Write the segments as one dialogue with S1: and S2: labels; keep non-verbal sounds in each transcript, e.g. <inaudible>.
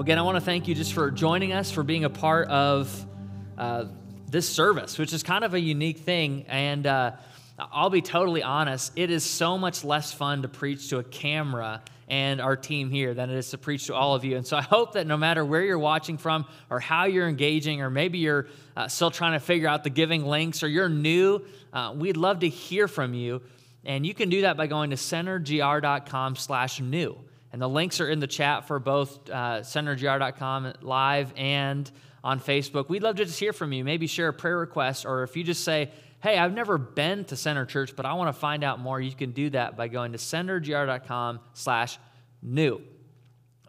S1: Again, I want to thank you just for joining us, for being a part of uh, this service, which is kind of a unique thing. And uh, I'll be totally honest, it is so much less fun to preach to a camera and our team here than it is to preach to all of you. And so I hope that no matter where you're watching from or how you're engaging, or maybe you're uh, still trying to figure out the giving links or you're new, uh, we'd love to hear from you. And you can do that by going to centergr.com slash new. And the links are in the chat for both uh, centergr.com live and on Facebook. We'd love to just hear from you. Maybe share a prayer request, or if you just say, hey, I've never been to Center Church, but I want to find out more, you can do that by going to centergr.com slash new.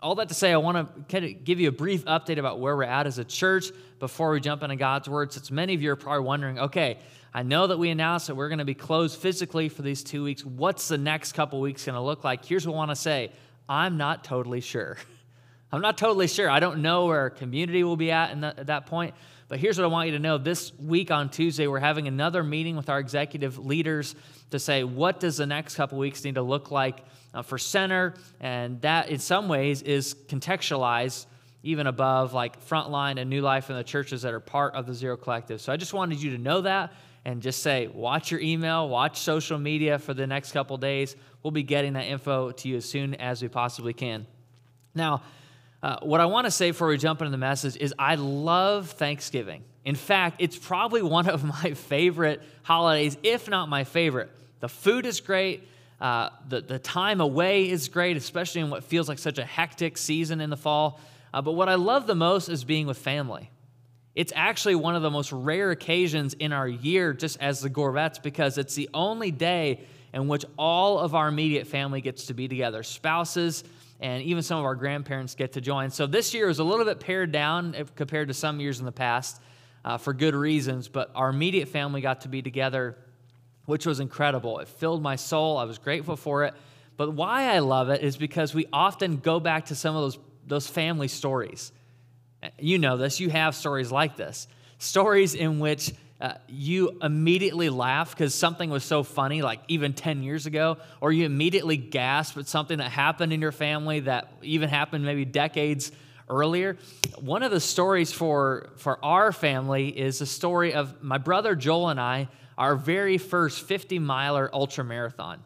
S1: All that to say, I want to kind of give you a brief update about where we're at as a church before we jump into God's Word, since many of you are probably wondering, okay, I know that we announced that we're going to be closed physically for these two weeks. What's the next couple weeks going to look like? Here's what I want to say I'm not totally sure. <laughs> I'm not totally sure. I don't know where our community will be at, that, at that point. But here's what I want you to know. This week on Tuesday, we're having another meeting with our executive leaders to say, what does the next couple weeks need to look like uh, for center? And that, in some ways, is contextualized even above like Frontline and New Life and the churches that are part of the Zero Collective. So I just wanted you to know that and just say, watch your email, watch social media for the next couple days. We'll be getting that info to you as soon as we possibly can. Now, uh, what I want to say before we jump into the message is I love Thanksgiving. In fact, it's probably one of <laughs> my favorite holidays, if not my favorite. The food is great. Uh, the, the time away is great, especially in what feels like such a hectic season in the fall. Uh, but what I love the most is being with family. It's actually one of the most rare occasions in our year, just as the Gorveattes, because it's the only day in which all of our immediate family gets to be together spouses, and even some of our grandparents get to join. So this year is a little bit pared down compared to some years in the past uh, for good reasons, but our immediate family got to be together, which was incredible. It filled my soul. I was grateful for it. But why I love it is because we often go back to some of those, those family stories you know this, you have stories like this. Stories in which uh, you immediately laugh because something was so funny, like even 10 years ago, or you immediately gasp at something that happened in your family that even happened maybe decades earlier. One of the stories for, for our family is the story of my brother Joel and I, our very first 50 miler ultra marathon.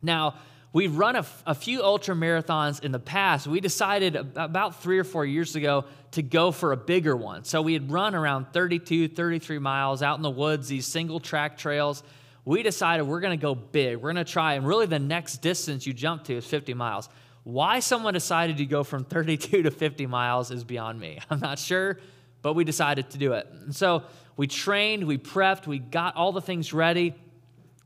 S1: Now, We've run a, a few ultra marathons in the past. We decided about three or four years ago to go for a bigger one. So we had run around 32, 33 miles out in the woods, these single track trails. We decided we're going to go big. We're going to try, and really the next distance you jump to is 50 miles. Why someone decided to go from <laughs> 32 to 50 miles is beyond me. <laughs> I'm not sure, but we decided to do it. And so we trained, we prepped, we got all the things ready.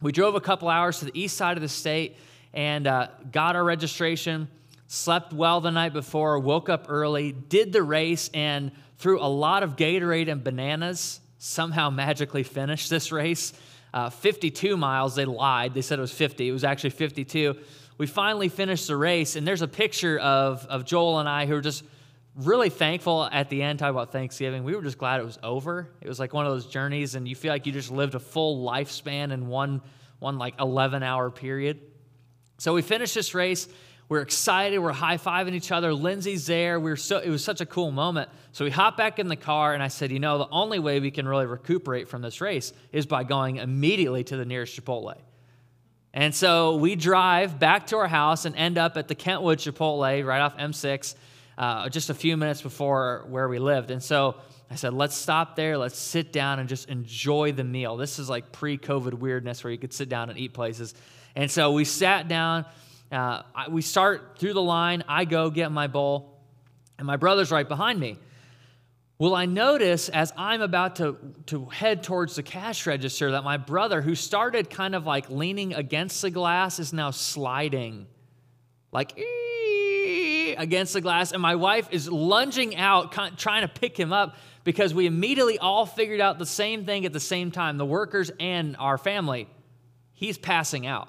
S1: We drove a couple hours to the east side of the state and uh, got our registration, slept well the night before, woke up early, did the race, and through a lot of Gatorade and bananas, somehow magically finished this race. Uh, 52 miles, they lied. They said it was 50. It was actually 52. We finally finished the race, and there's a picture of, of Joel and I who were just really thankful at the end, talking about Thanksgiving. We were just glad it was over. It was like one of those journeys, and you feel like you just lived a full lifespan in one, one like 11 hour period. So we finished this race. We're excited. We're high fiving each other. Lindsay's there. We were so, it was such a cool moment. So we hop back in the car, and I said, You know, the only way we can really recuperate from this race is by going immediately to the nearest Chipotle. And so we drive back to our house and end up at the Kentwood Chipotle right off M6, uh, just a few minutes before where we lived. And so I said, let's stop there. Let's sit down and just enjoy the meal. This is like pre COVID weirdness where you could sit down and eat places. And so we sat down. Uh, we start through the line. I go get my bowl, and my brother's right behind me. Well, I notice as I'm about to, to head towards the cash register that my brother, who started kind of like leaning against the glass, is now sliding like against the glass. And my wife is lunging out, trying to pick him up because we immediately all figured out the same thing at the same time the workers and our family. He's passing out.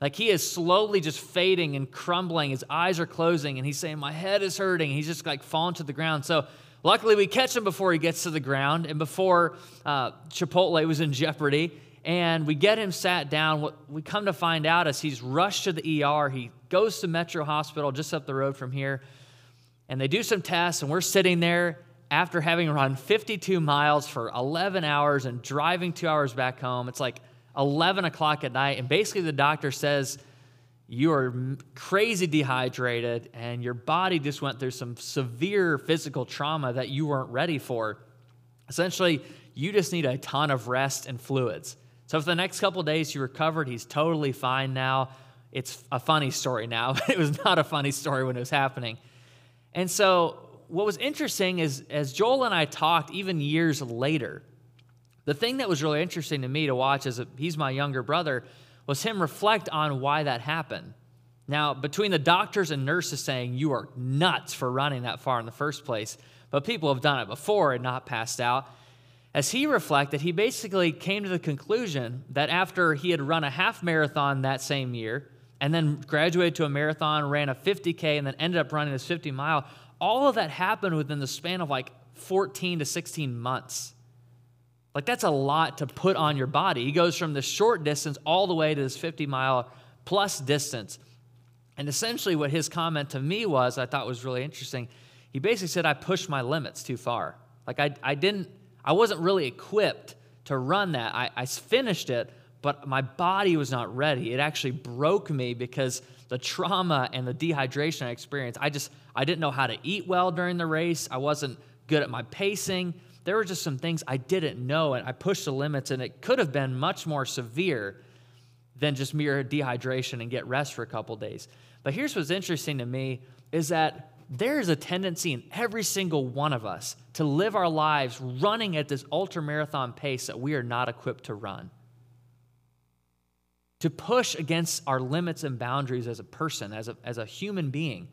S1: Like he is slowly just fading and crumbling. His eyes are closing, and he's saying, My head is hurting. He's just like falling to the ground. So luckily, we catch him before he gets to the ground and before uh, Chipotle was in jeopardy. And we get him sat down. What we come to find out is he's rushed to the ER. He goes to Metro Hospital just up the road from here. And they do some tests, and we're sitting there after having run 52 miles for 11 hours and driving two hours back home. It's like 11 o'clock at night, and basically the doctor says, you are crazy dehydrated and your body just went through some severe physical trauma that you weren't ready for. Essentially, you just need a ton of rest and fluids. So, for the next couple days, you recovered. He's totally fine now. It's a funny story now, <laughs> it was not a funny story when it was happening. And so, what was interesting is as Joel and I talked, even years later, the thing that was really interesting to me to watch as he's my younger brother was him reflect on why that happened. Now, between the doctors and nurses saying you are nuts for running that far in the first place, but people have done it before and not passed out. As he reflected, he basically came to the conclusion that after he had run a half marathon that same year, and then graduated to a marathon, ran a 50K, and then ended up running this 50 mile, all of that happened within the span of like 14 to 16 months. Like, that's a lot to put on your body. He goes from the short distance all the way to this 50 mile plus distance. And essentially, what his comment to me was, I thought was really interesting. He basically said, I pushed my limits too far. Like, I, I didn't, I wasn't really equipped to run that. I, I finished it, but my body was not ready. It actually broke me because the trauma and the dehydration I experienced, I just, I didn't know how to eat well during the race. I wasn't good at my pacing there were just some things I didn't know, and I pushed the limits, and it could have been much more severe than just mere dehydration and get rest for a couple days. But here's what's interesting to me is that there is a tendency in every single one of us to live our lives running at this ultra marathon pace that we are not equipped to run. To push against our limits and boundaries as a person, as a, as a human being.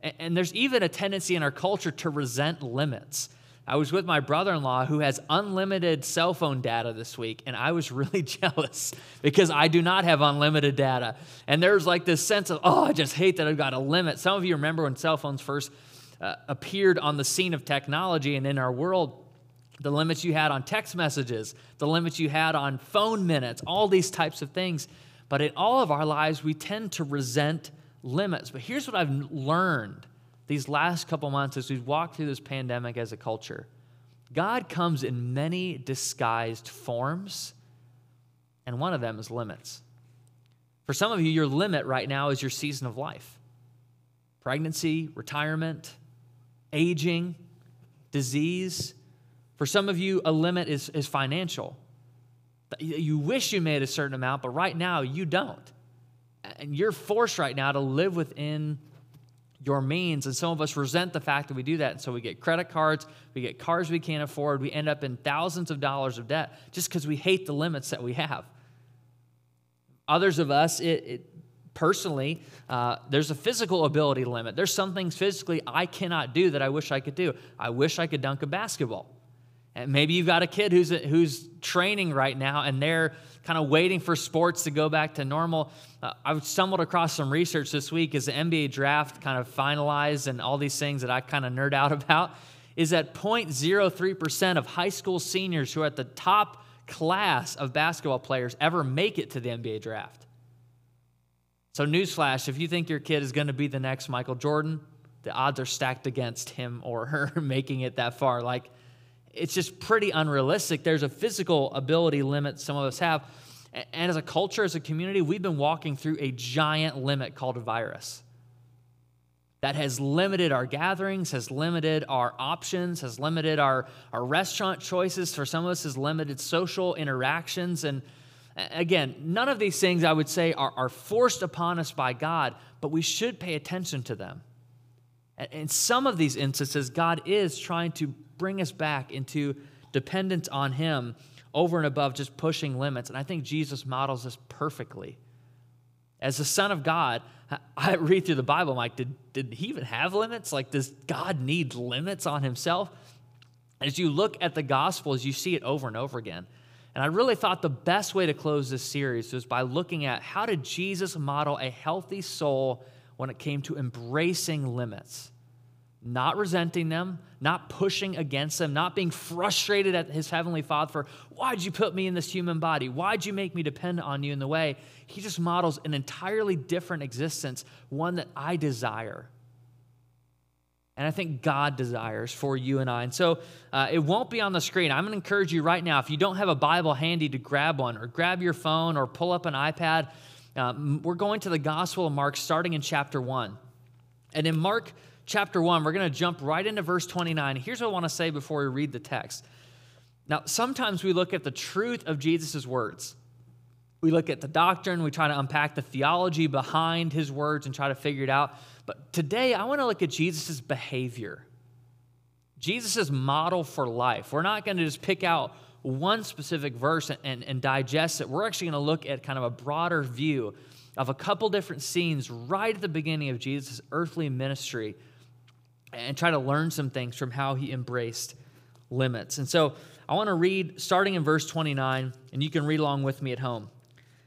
S1: And, and there's even a tendency in our culture to resent limits. I was with my brother in law who has unlimited cell phone data this week, and I was <laughs> really jealous because I do not have unlimited data. And there's like this sense of, oh, I just hate that I've got a limit. Some of you remember when cell phones first uh, appeared on the scene of technology and in our world, the limits you had on text messages, the limits you had on phone minutes, all these types of things. But in all of our lives, we tend to resent limits. But here's what I've learned these last couple months as we've walked through this pandemic as a culture. God comes in many disguised forms, and one of them is limits. For some of you, your limit right now is your season of life pregnancy, retirement, aging, disease. For some of you, a limit is, is financial. You wish you made a certain amount, but right now you don't. And you're forced right now to live within your means. And some of us resent the fact that we do that. And so we get credit cards, we get cars we can't afford, we end up in thousands of dollars of debt just because we hate the limits that we have. Others of us, it, it personally, uh, there's a physical ability limit. There's some things physically I cannot do that I wish I could do. I wish I could dunk a basketball. And maybe you've got a kid who's, who's training right now and they're kind of waiting for sports to go back to normal. Uh, I've stumbled across some research this week as the NBA draft kind of finalized and all these things that I kind of nerd out <laughs> about. Is that 0.03% of high school seniors who are at the top class of basketball players ever make it to the NBA draft. So, newsflash if you think your kid is going to be the next Michael Jordan, the odds are stacked against him or her <laughs> making it that far. Like, it's just pretty unrealistic. There's a physical ability limit some of us have. And as a culture, as a community, we've been walking through a giant limit called a virus that has limited our gatherings, has limited our options, has limited our, our restaurant choices. For some of us, has limited social interactions. And again, none of these things I would say are, are forced upon us by God, but we should pay attention to them. In some of these instances, God is trying to bring us back into dependence on Him over and above just pushing limits. And I think Jesus models this perfectly. As the Son of God, I read through the Bible, I'm like, did, did He even have limits? Like, does God need limits on Himself? As you look at the Gospels, you see it over and over again. And I really thought the best way to close this series was by looking at how did Jesus model a healthy soul when it came to embracing limits not resenting them, not pushing against them, not being frustrated at his heavenly Father for, why'd you put me in this human body? Why'd you make me depend on you in the way? He just models an entirely different existence, one that I desire. and I think God desires for you and I. And so uh, it won't be on the screen. I'm going to encourage you right now, if you don't have a Bible handy, to grab one or grab your phone or pull up an iPad. Um, we're going to the Gospel of Mark starting in chapter 1. And in Mark chapter 1, we're going to jump right into verse 29. Here's what I want to say before we read the text. Now, sometimes we look at the truth of Jesus' words. We look at the doctrine, we try to unpack the theology behind his words and try to figure it out. But today, I want to look at Jesus' behavior, Jesus' model for life. We're not going to just pick out one specific verse and, and, and digest it. We're actually going to look at kind of a broader view of a couple different scenes right at the beginning of Jesus' earthly ministry and try to learn some things from how he embraced limits. And so I want to read starting in verse 29, and you can read along with me at home.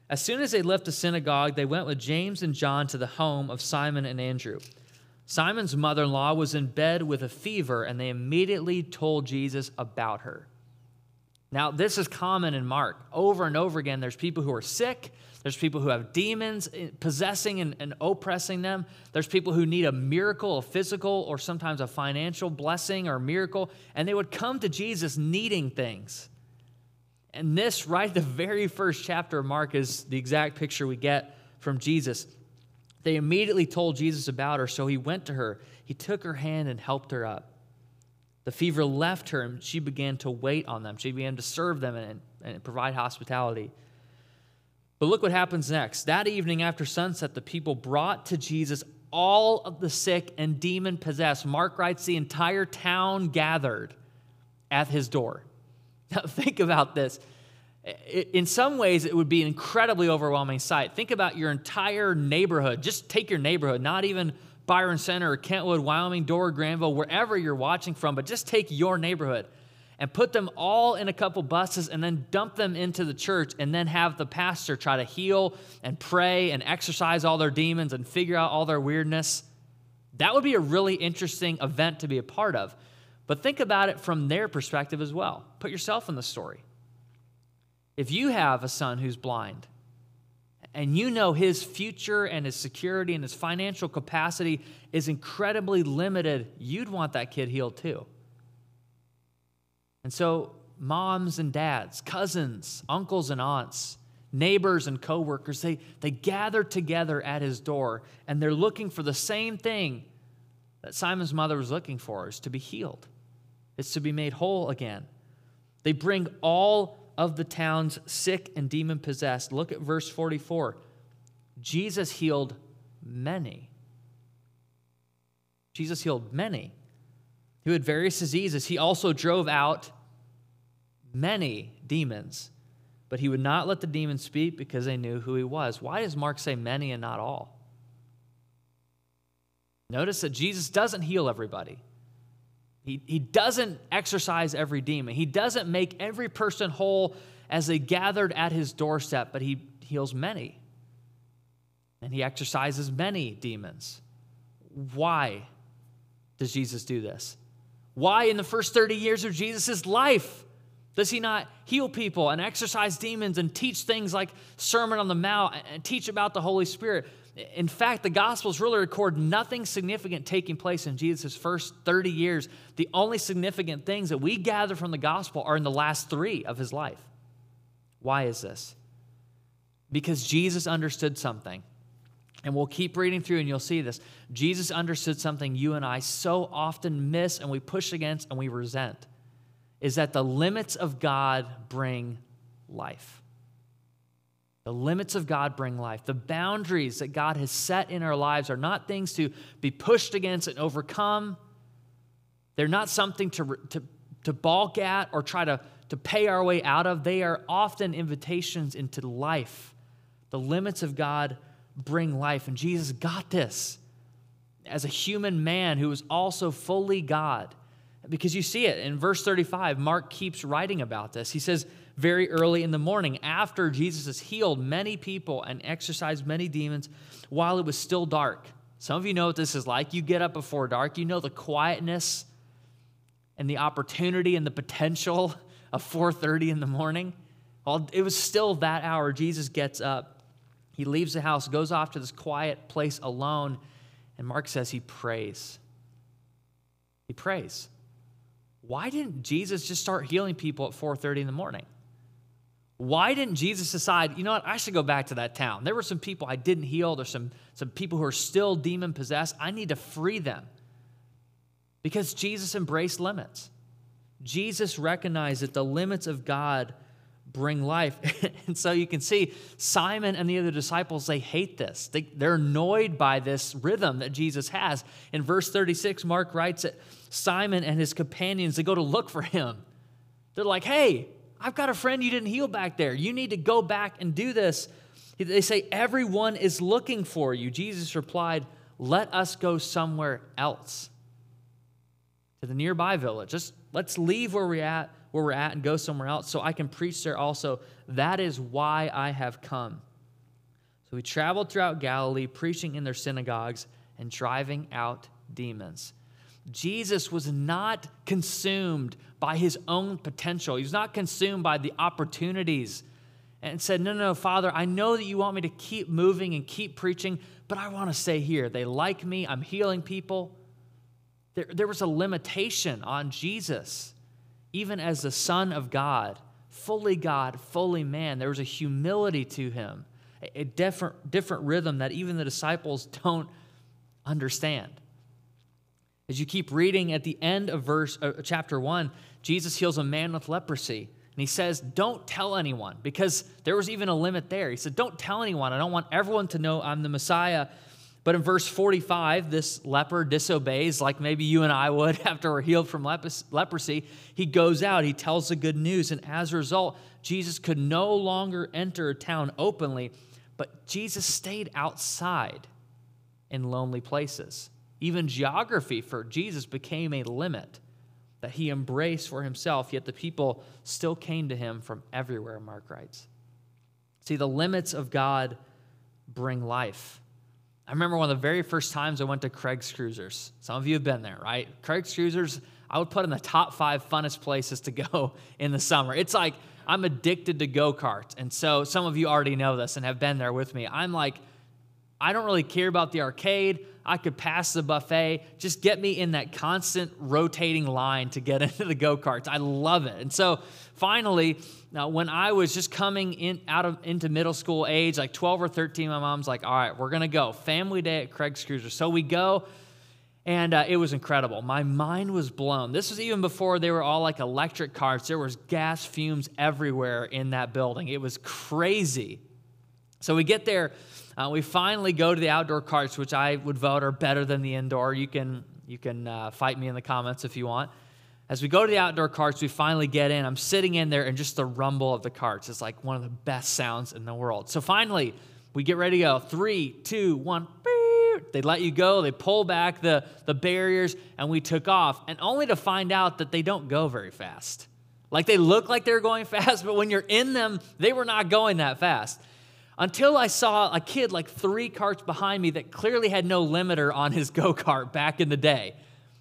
S1: As soon as they left the synagogue, they went with James and John to the home of Simon and Andrew. Simon's mother in law was in bed with a fever, and they immediately told Jesus about her. Now, this is common in Mark. Over and over again, there's people who are sick, there's people who have demons possessing and, and, oppressing them. There's people who need a miracle, a physical or sometimes a financial blessing or miracle, and they would come to Jesus needing things. And this, right <laughs> the very first chapter of Mark, is the exact picture we get from Jesus. They immediately told Jesus about her, so he went to her. He took her hand and helped her up. The fever left her, and she began to wait on them. She began to serve them and, and provide hospitality. But look what happens next. That evening after sunset, the people brought to Jesus all of the sick and demon possessed. Mark writes the entire town gathered at his door. <laughs> Now, think about this. In some ways, it would be an incredibly overwhelming sight. Think about your entire neighborhood. Just take your neighborhood, not even Byron Center or Kentwood, Wyoming, Dorr, Granville, wherever you're watching from, but just take your neighborhood and put them all in a couple buses and then dump them into the church and then have the pastor try to heal and pray and exorcise all their demons and figure out all their weirdness. That would be a really interesting event to be a part of. But think about it from their perspective as well. Put yourself in the story. If you have a son who's blind, and you know his future and his security and his financial capacity is incredibly limited, you'd want that kid healed too. And so, moms and dads, cousins, uncles and aunts, neighbors and coworkers, they, they gather together at his door and they're looking for the same thing that Simon's mother was looking for is to be healed. It's to be made whole again. They bring all of the town's sick and demon possessed. Look at verse 44. Jesus healed many. Jesus healed many who had various diseases. He also drove out many demons, but he would not let the demons speak because they knew who he was. Why does Mark say many and not all? Notice that Jesus doesn't heal everybody. He, he doesn't exorcise every demon. He doesn't make every person whole as they gathered at his doorstep, but he heals many. And he exorcises many demons. Why does Jesus do this? Why, in the first 30 years of Jesus' life, does he not heal people and exorcise demons and teach things like Sermon on the Mount and teach about the Holy Spirit? In fact, the Gospels really record nothing significant taking place in Jesus' first 30 years. The only significant things that we gather from the Gospel are in the last three of his life. Why is this? Because Jesus understood something. And we'll keep reading through and you'll see this. Jesus understood something you and I so often miss and we push against and we resent is that the limits of God bring life. The limits of God bring life. The boundaries that God has set in our lives are not things to be pushed against and overcome. They're not something to, to, to balk at or try to, to pay our way out of. They are often invitations into life. The limits of God bring life. And Jesus got this as a human man who was also fully God. Because you see it in verse 35, Mark keeps writing about this. He says, very early in the morning after Jesus has healed many people and exorcised many demons while it was still dark. Some of you know what this is like. You get up before dark, you know the quietness and the opportunity and the potential of 4:30 in the morning. Well, it was still that hour Jesus gets up. He leaves the house, goes off to this quiet place alone, and Mark says he prays. He prays. Why didn't Jesus just start healing people at 4:30 in the morning? Why didn't Jesus decide, you know what, I should go back to that town? There were some people I didn't heal. There's some, some people who are still demon possessed. I need to free them. Because Jesus embraced limits. Jesus recognized that the limits of God bring life. <laughs> and so you can see Simon and the other disciples, they hate this. They, they're annoyed by this rhythm that Jesus has. In verse 36, Mark writes that Simon and his companions, they go to look for him. They're like, hey, I've got a friend you didn't heal back there. You need to go back and do this. They say, everyone is looking for you. Jesus replied, let us go somewhere else to the nearby village. Just let's leave where we're at where we're at and go somewhere else so I can preach there also. That is why I have come. So we traveled throughout Galilee, preaching in their synagogues and driving out demons. Jesus was not consumed by his own potential. He was not consumed by the opportunities and said, No, no, no, Father, I know that you want me to keep moving and keep preaching, but I want to stay here. They like me, I'm healing people. There, there was a limitation on Jesus even as the Son of God, fully God, fully man, there was a humility to him, a different, different rhythm that even the disciples don't understand. As you keep reading at the end of verse uh, chapter 1, Jesus heals a man with leprosy. And he says, Don't tell anyone, because there was even a limit there. He said, Don't tell anyone. I don't want everyone to know I'm the Messiah. But in verse 45, this leper disobeys, like maybe you and I would <laughs> after we're healed from leprosy. He goes out, he tells the good news, and as a result, Jesus could no longer enter a town openly, but Jesus stayed outside in lonely places. Even geography for Jesus became a limit that he embraced for himself, yet the people still came to him from everywhere, Mark writes. See, the limits of God bring life. I remember one of the very first times I went to Craig's Cruisers. Some of you have been there, right? Craig's Cruisers, I would put in the top five funnest places to <laughs> go in the summer. It's like I'm addicted to go karts. And so some of you already know this and have been there with me. I'm like, I don't really care about the arcade. I could pass the buffet. Just get me in that constant rotating line to get <laughs> into the go karts. I love it. And so finally, now when I was just coming in out of into middle school age, like 12 or 13, my mom's like, "All right, we're gonna go family day at Craig's Cruiser." So we go. And uh, it was incredible. My mind was blown. This was even before they were all like electric cars. There was gas fumes everywhere in that building. It was crazy. So we get there uh, we finally go to the outdoor carts, which I would vote are better than the indoor. You can, you can uh, fight me in the comments if you want. As we go to the outdoor carts, we finally get in. I'm sitting in there, and just the rumble of the carts is like one of the best sounds in the world. So finally, we get ready to go. Three, two, one. They let you go. They pull back the, the barriers, and we took off. And only to find out that they don't go very fast. Like they look like they're going <laughs> fast, but when you're in them, they were not going that fast until I saw a kid like three carts behind me that clearly had no limiter on his <laughs> go kart back in the day.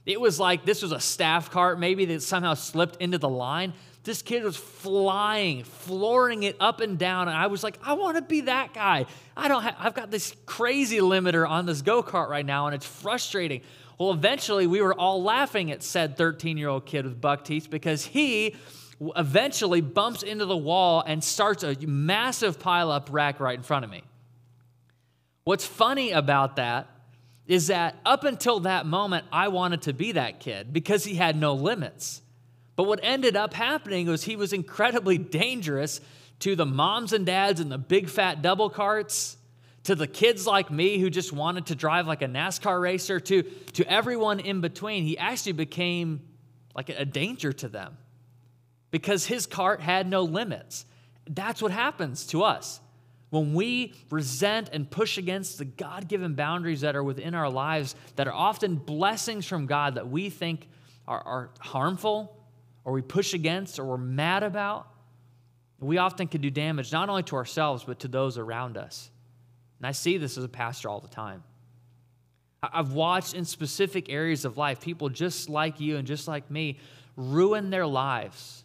S1: It was like this was a staff cart, maybe that somehow slipped into the line. This kid was flying, flooring it up and down, and I was like, I want to be that guy. I don't. Have, I've got this crazy limiter on this go kart right now, and it's frustrating. Well, eventually, we were all laughing at said 13 year old kid with buck teeth because he eventually bumps into the wall and starts a massive pile up wreck right in front of me. What's funny about that is that up until that moment, I wanted to be that kid because he had no limits. But what ended up happening was he was incredibly dangerous to the moms and dads in the big fat double carts, to the kids like me who just wanted to drive like a NASCAR racer, to, to everyone in between. He actually became like a danger to them because his cart had no limits. That's what happens to us. When we resent and push against the God given boundaries that are within our lives, that are often blessings from God that we think are, are, harmful, or we push against, or we're mad about, we often can do damage not only to ourselves, but to those around us. And I see this as a pastor all the time. I've watched in specific areas of life people just like you and just like me ruin their lives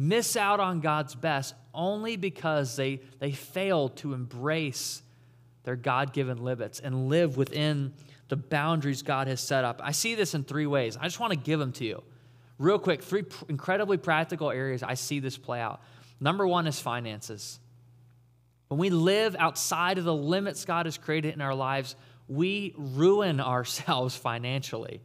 S1: miss out on God's best only because they, they fail to embrace their God given limits and live within the boundaries God has set up. I see this in three ways. I just want to give them to you. Real quick, three pr- incredibly practical areas I see this play out. Number one is finances. When we live outside of the limits God has created in our lives, we ruin <laughs> ourselves financially.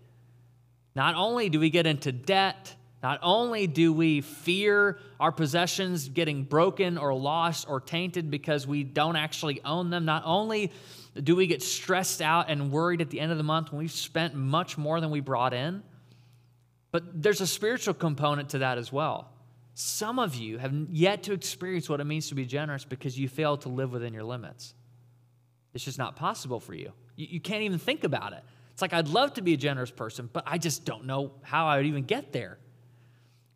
S1: Not only do we get into debt, not only do we fear our possessions getting broken or lost or tainted because we don't actually own them, not only do we get stressed out and worried at the end of the month when we've spent much more than we brought in, but there's a spiritual component to that as well. Some of you have yet to experience what it means to be generous because you fail to live within your limits. It's just not possible for you. You, you can't even think about it. It's like, I'd love to be a generous person, but I just don't know how I would even get there.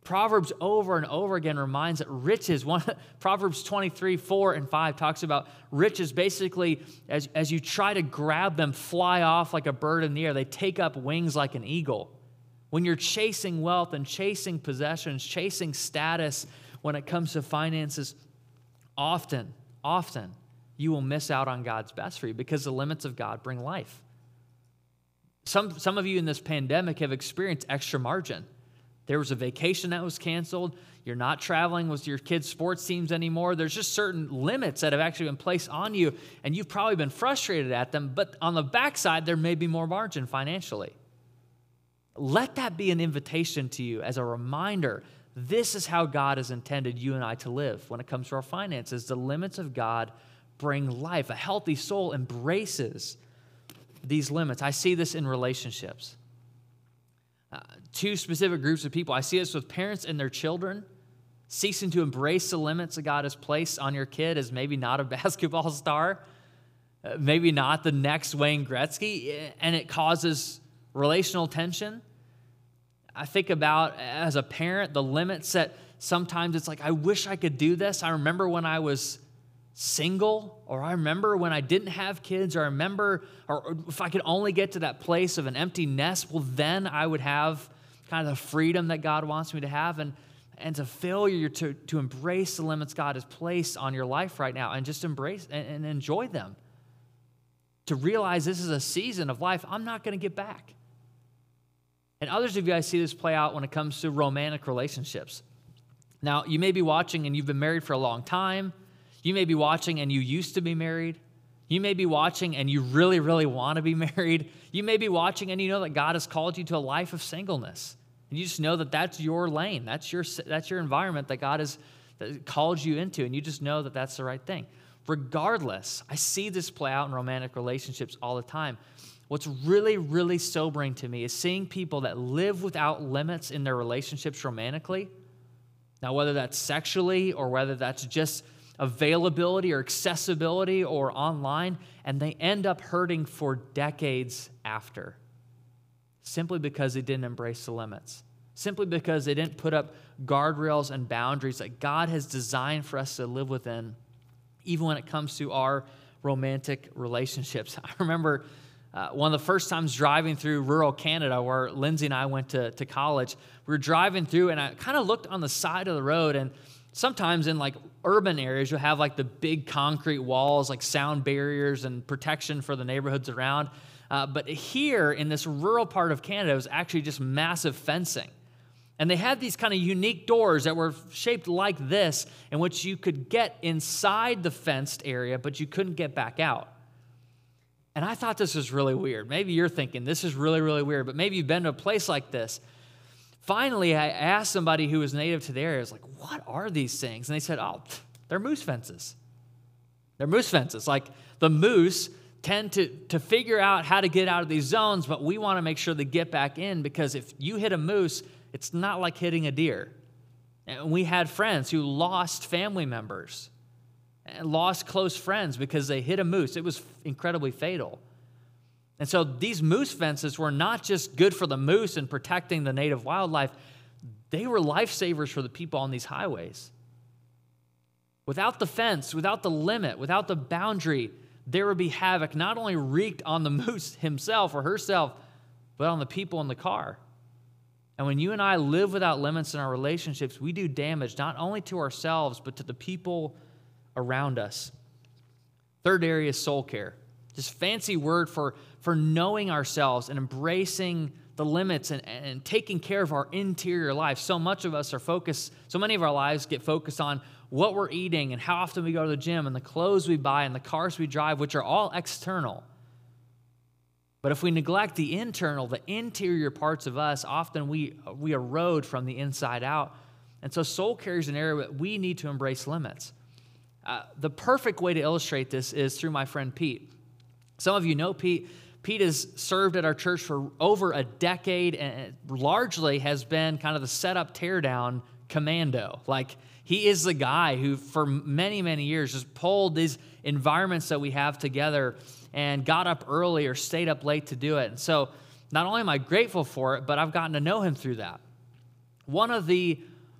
S1: Proverbs over and over again reminds that riches, one, <laughs> Proverbs 23, 4 and 5 talks about riches basically as, as you try to grab them, fly off like a bird in the air. They take up wings like an eagle. When you're chasing wealth and chasing possessions, chasing status when it comes to finances, often, often, you will miss out on God's best for you because the limits of God bring life. Some, some of you in this pandemic have experienced extra margin. There was a vacation that was canceled. You're not traveling with your kids' sports teams anymore. There's just certain limits that have actually been placed on you, and you've probably been frustrated at them. But on the backside, there may be more margin financially. Let that be an invitation to you as a reminder this is how God has intended you and I to live when it comes to our finances. The limits of God bring life. A healthy soul embraces these limits. I see this in relationships. Two specific groups of people. I see this with parents and their children ceasing to embrace the limits that God has placed on your kid as maybe not a <laughs> basketball star, uh, maybe not the next Wayne Gretzky, eh, and it causes relational tension. I think about as a parent the limits that sometimes it's like, I wish I could do this. I remember when I was single, or I remember when I didn't have kids, or I remember, or if I could only get to that place of an empty nest, well, then I would have kind of the freedom that God wants me to have. And, and a failure to, to embrace the limits God has placed on your life right now and just embrace and, and enjoy them. To realize this is a season of life I'm not going to get back. And others of you, I see this play out when it comes to romantic relationships. Now, you may be watching and you've been married for a long time you may be watching and you used to be married. You may be watching and you really, really want to be <laughs> married. You may be watching and you know that God has called you to a life of singleness. And you just know that that's your lane, that's your, that's your environment that God has called you into, and you just know that that's the right thing. Regardless, I see this play out in romantic relationships all the time. What's really, really sobering to me is seeing people that live without limits in their relationships romantically. Now, whether that's sexually or whether that's just availability or accessibility or online, and they end up hurting for decades after simply because they didn't embrace the limits, simply because they didn't put up guardrails and boundaries that God has designed for us to live within, even when it comes to our romantic relationships. <laughs> I remember. Uh, one of the first times driving through rural Canada, where Lindsay and I went to, to college, we were driving through, and I kind of looked on the side of the road, and sometimes in like urban areas you'll have like the big concrete walls like sound barriers and protection for the neighborhoods around. Uh, but here in this rural part of canada it was actually just massive fencing. And they had these kind of unique doors that were shaped like this in which you could get inside the fenced area but you couldn't get back out. And i thought this was really weird. Maybe you're thinking this is really really weird but maybe you've been to a place like this finally, I asked somebody who was native to the area, I was like, what are these things? And they said, oh, they're moose fences. They're moose fences. Like the moose tend to, to figure out how to get out of these zones, but we want to make sure they get back in because if you hit a moose, it's not like hitting a deer. And we had friends who lost family members and lost close friends because they hit a moose. It was incredibly fatal. And so these moose fences were not just good for the moose and protecting the native wildlife, they were lifesavers for the people on these highways. Without the fence, without the limit, without the boundary, there would be havoc not only wreaked on the <laughs> moose himself or herself, but on the people in the car. And when you and I live without limits in our relationships, we do damage not only to ourselves, but to the people around us. Third area is soul care. Just fancy word for, for knowing ourselves and embracing the limits and, and taking care of our interior life. So much of us are focused, so many of our lives get focused on what we're eating and how often we go to the gym and the clothes we buy and the cars we drive, which are all external. But if we neglect the internal, the interior parts of us, often we, we erode from the inside out. And so soul care is an area that we need to embrace limits. Uh, the perfect way to illustrate this is through my friend Pete. Some of you know Pete. Pete has served at our church for over a decade and largely has been kind of the setup teardown commando. Like, he is the guy who, for many, many years, just pulled these environments that we have together and got up early or stayed up late to do it. And so, not only am I grateful for it, but I've gotten to know him through that. One of the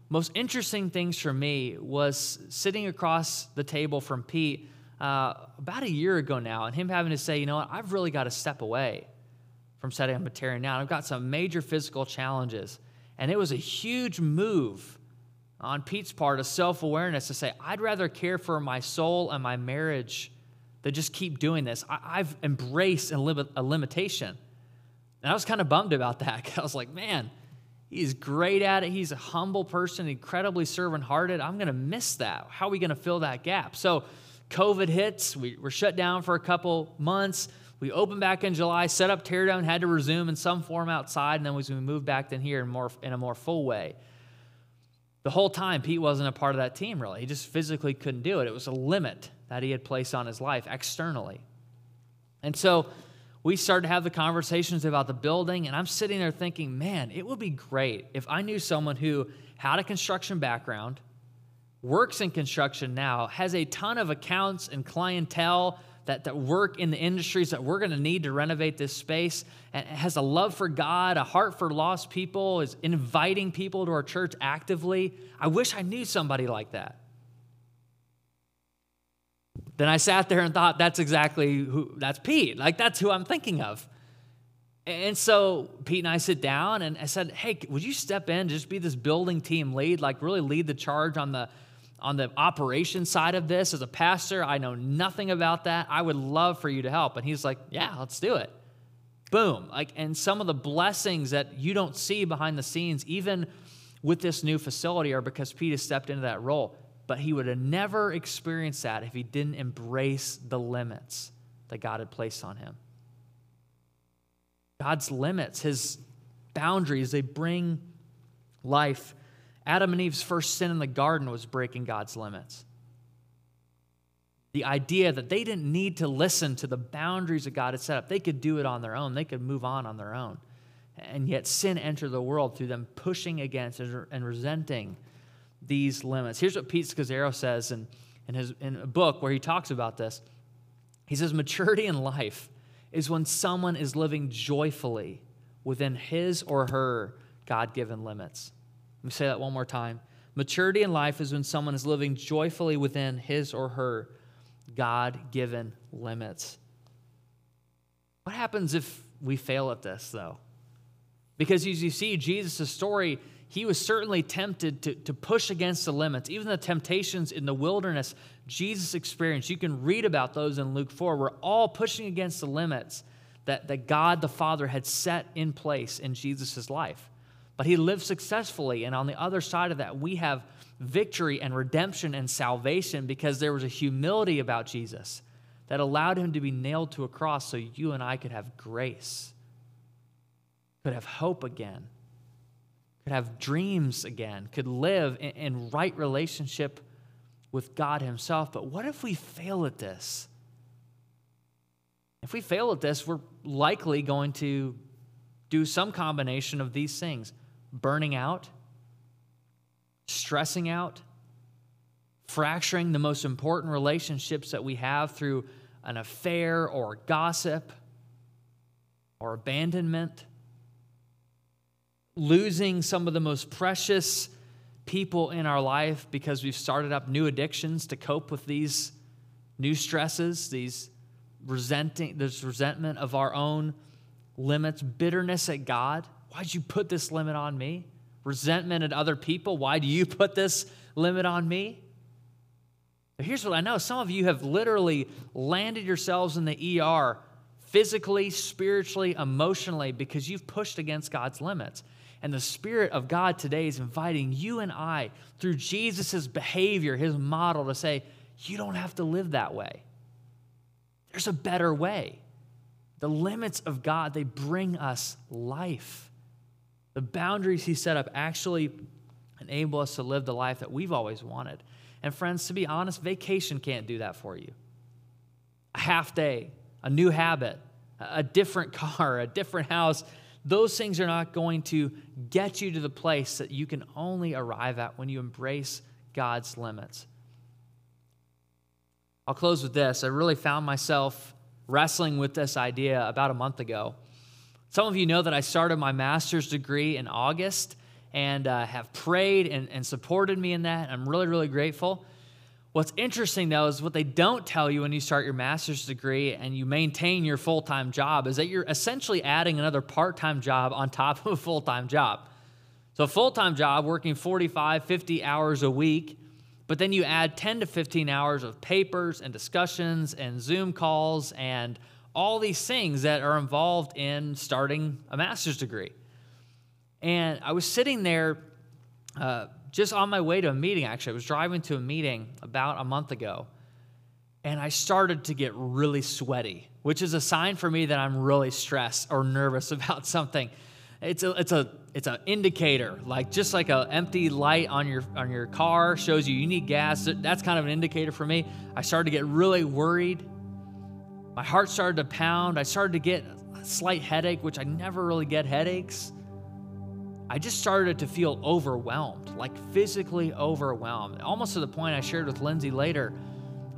S1: most interesting things for me was sitting across the table from Pete uh, about a year ago now, and him having to say, you know what, I've really got to step away from setting up a now. I've got some major physical challenges. And it was a huge move on Pete's part of self awareness to say, I'd rather care for my soul and my marriage than just keep doing this. I- have embraced a, lim- a limitation. And I was kind of bummed about that. I was like, man, he's great at it. He's a humble person, incredibly servant hearted. I'm going to miss that. How are we going to fill that gap? So, COVID hits. We were shut down for a couple months. We opened back in July, set up teardown, had to resume in some form outside, and then we moved back in here in, more, in a more full way. The whole time, Pete wasn't a part of that team, really. He just physically couldn't do it. It was a limit that he had placed on his life externally. And so we started to have the conversations about the building, and I'm sitting there thinking, man, it would be great if I knew someone who had a construction background, works in construction now, has a ton of accounts and clientele that, that work in the industries that we're going to need to renovate this space, and has a love for God, a heart for lost people, is inviting people to our church actively. I wish I knew somebody like that. Then I sat there and thought, that's exactly who, that's Pete. Like, that's who I'm thinking of. And so Pete and I sit down and I said, hey, would you step in, just be this building team lead, like really lead the charge on the on the operation side of this as a pastor. I know nothing about that. I would love for you to help. And he's like, Yeah, let's do it. Boom. Like, and some of the blessings that you don't see behind the scenes, even with this new facility, are because Pete has stepped into that role. But he would have never experienced that if he didn't embrace the limits that God had placed on him. God's limits, his boundaries, they bring life Adam and Eve's first sin in the garden was breaking God's limits. The idea that they didn't need to listen to the boundaries that God had set up, they could do it on their own, they could move on on their own. And yet, sin entered the world through them pushing against and resenting these limits. Here's what Pete Scazzero says in, in, his, in a book where he talks about this. He says, Maturity in life is when someone is living joyfully within his or her God given limits. Let me say that one more time. Maturity in life is when someone is living joyfully within his or her God given limits. What happens if we fail at this, though? Because as you see Jesus' story, he was certainly tempted to, to push against the limits. Even the temptations in the wilderness, Jesus experienced. You can read about those in Luke 4. We're all pushing against the limits that, that God the Father had set in place in Jesus' life. But he lived successfully. And on the other side of that, we have victory and redemption and salvation because there was a humility about Jesus that allowed him to be nailed to a cross so you and I could have grace, could have hope again, could have dreams again, could live in, in right relationship with God Himself. But what if we fail at this? If we fail at this, we're likely going to do some combination of these things burning out, stressing out, fracturing the most important relationships that we have through an affair or gossip or abandonment, losing some of the most precious people in our life because we've started up new addictions to cope with these new stresses, these resenting, this resentment of our own limits, bitterness at God. Why'd you put this limit on me? Resentment at other people. Why do you put this limit on me? Here's what I know some of you have literally landed yourselves in the ER physically, spiritually, emotionally because you've pushed against God's limits. And the Spirit of God today is inviting you and I, through Jesus' behavior, his model, to say, you don't have to live that way. There's a better way. The limits of God, they bring us life. The boundaries he set up actually enable us to live the life that we've always wanted. And friends, to be honest, vacation can't do that for you. A half day, a new habit, a different <laughs> car, a different house, those things are not going to get you to the place that you can only arrive at when you embrace God's limits. I'll close with this. I really found myself wrestling with this idea about a month ago. Some of you know that I started my master's degree in August and uh, have prayed and, and supported me in that. I'm really, really grateful. What's interesting though is what they don't tell you when you start your master's degree and you maintain your full time job is that you're essentially adding another part time job on top of a full time job. So, a full time job working 45, 50 hours a week, but then you add 10 to 15 hours of papers and discussions and Zoom calls and all these things that are involved in starting a master's degree. And I was sitting there. Uh, just on my way to a meeting, actually. I was driving to a meeting about a month ago, and I started to get really sweaty, which is a sign for me that I'm really stressed or nervous <laughs> about something. It's a, it's a, it's an indicator, like just like an empty light on your on your car shows you you need gas. That's kind of an indicator for me. I started to get really worried. My heart started to pound. I started to get a slight headache, which I never really get headaches. I just started to feel overwhelmed, like physically overwhelmed, almost to the point I shared with Lindsay later.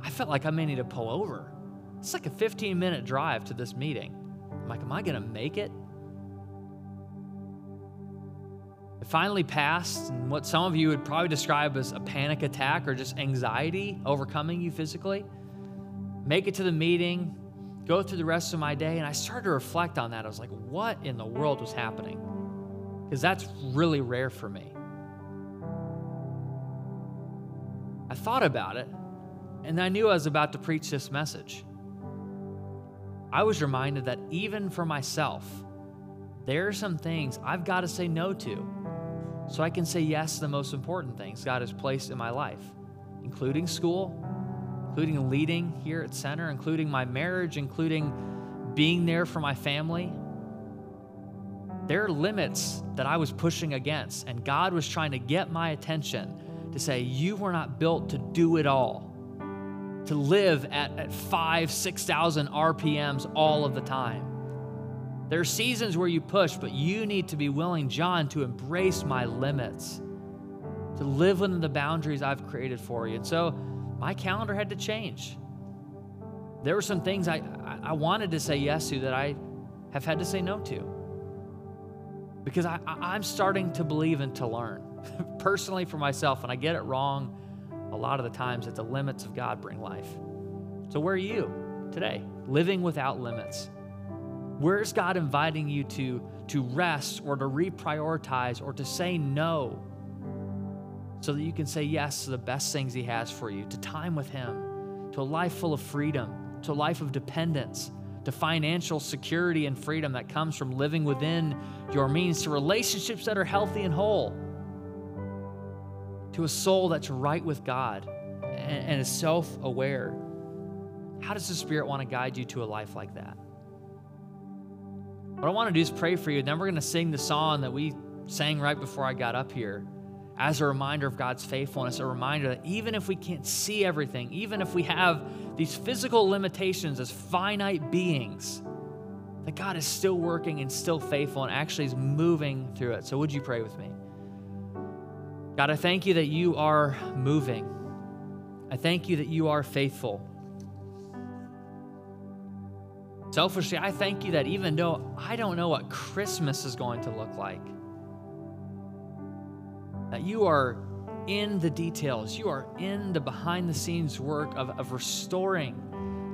S1: I felt like I may need to pull over. It's like a 15 minute drive to this meeting. I'm like, am I going to make it? It finally passed, and what some of you would probably describe as a panic attack or just anxiety overcoming you physically. Make it to the meeting, go through the rest of my day, and I started to reflect on that. I was like, what in the world was happening? because that's really rare for me. I thought about it, and I knew I was about to preach this message. I was reminded that even for myself, there are some things I've got to say no to so I can say yes to the most important things God has placed in my life, including school, including leading here at Center, including my marriage, including being there for my family, there are limits that I was pushing against, and God was trying to get my attention to say, You were not built to do it all, to live at, at five, 6,000 RPMs all of the time. There are seasons where you push, but you need to be willing, John, to embrace my limits, to live within the boundaries I've created for you. And so my calendar had to change. There were some things I, I wanted to say yes to that I have had to say no to because I, I'm starting to believe and to learn <laughs> personally for myself, and I get it wrong a lot of the times that the limits of God bring life. So, where are you today? Living without limits. Where's God inviting you to, to rest or to reprioritize or to say no so that you can say yes to the best things He has for you, to time with Him, to a life full of freedom, to a life of dependence, to financial security and freedom that comes from living within your means, to relationships that are healthy and whole, to a soul that's right with God and, and is self aware. How does the Spirit want to guide you to a life like that? What I want to do is pray for you, then we're going to sing the song that we sang right before I got up here as a reminder of God's faithfulness, a reminder that even if we can't see everything, even if we have these physical limitations as finite beings, that God is still working and still faithful and actually is moving through it. So, would you pray with me? God, I thank you that you are moving. I thank you that you are faithful. Selfishly, I thank you that even though I don't know what Christmas is going to look like, that you are in the details, you are in the behind the scenes work of, of restoring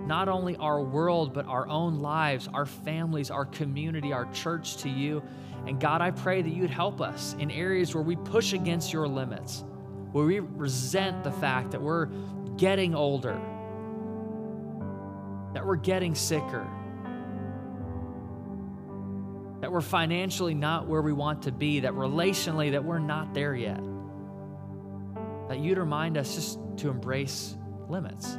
S1: not only our world, but our own lives, our families, our community, our church to you. And God, I pray that you'd help us in areas where we push against your limits, where we resent the fact that we're getting older, that we're getting sicker, that we're financially not where we want to be, that relationally that we're not there yet. That you'd remind us just to embrace limits,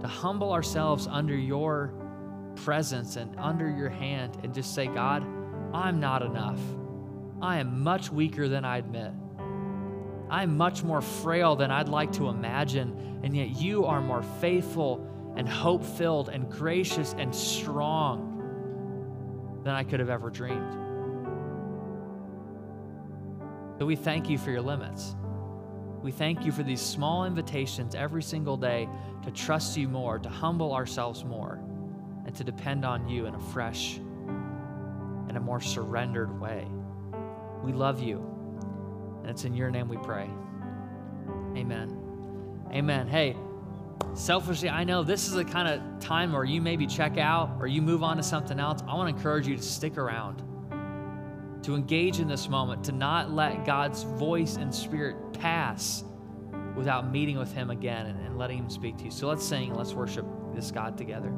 S1: to humble ourselves under your presence and under your hand and just say, God, I'm not enough. I am much weaker than I admit. I'm much more frail than I'd like to imagine, and yet you are more faithful and hope filled and gracious and strong than I could have ever dreamed. So we thank you for your limits. We thank you for these small invitations every single day to trust you more, to humble ourselves more, and to depend on you in a fresh and a more surrendered way. We love you, and it's in your name we pray. Amen. Amen. Hey, selfishly, I know this is the kind of time where you maybe check out or you move on to something else. I want to encourage you to stick around, to engage in this moment, to not let God's voice and spirit pass without meeting with Him again and, and letting Him speak to you. So let's sing, let's worship this God together.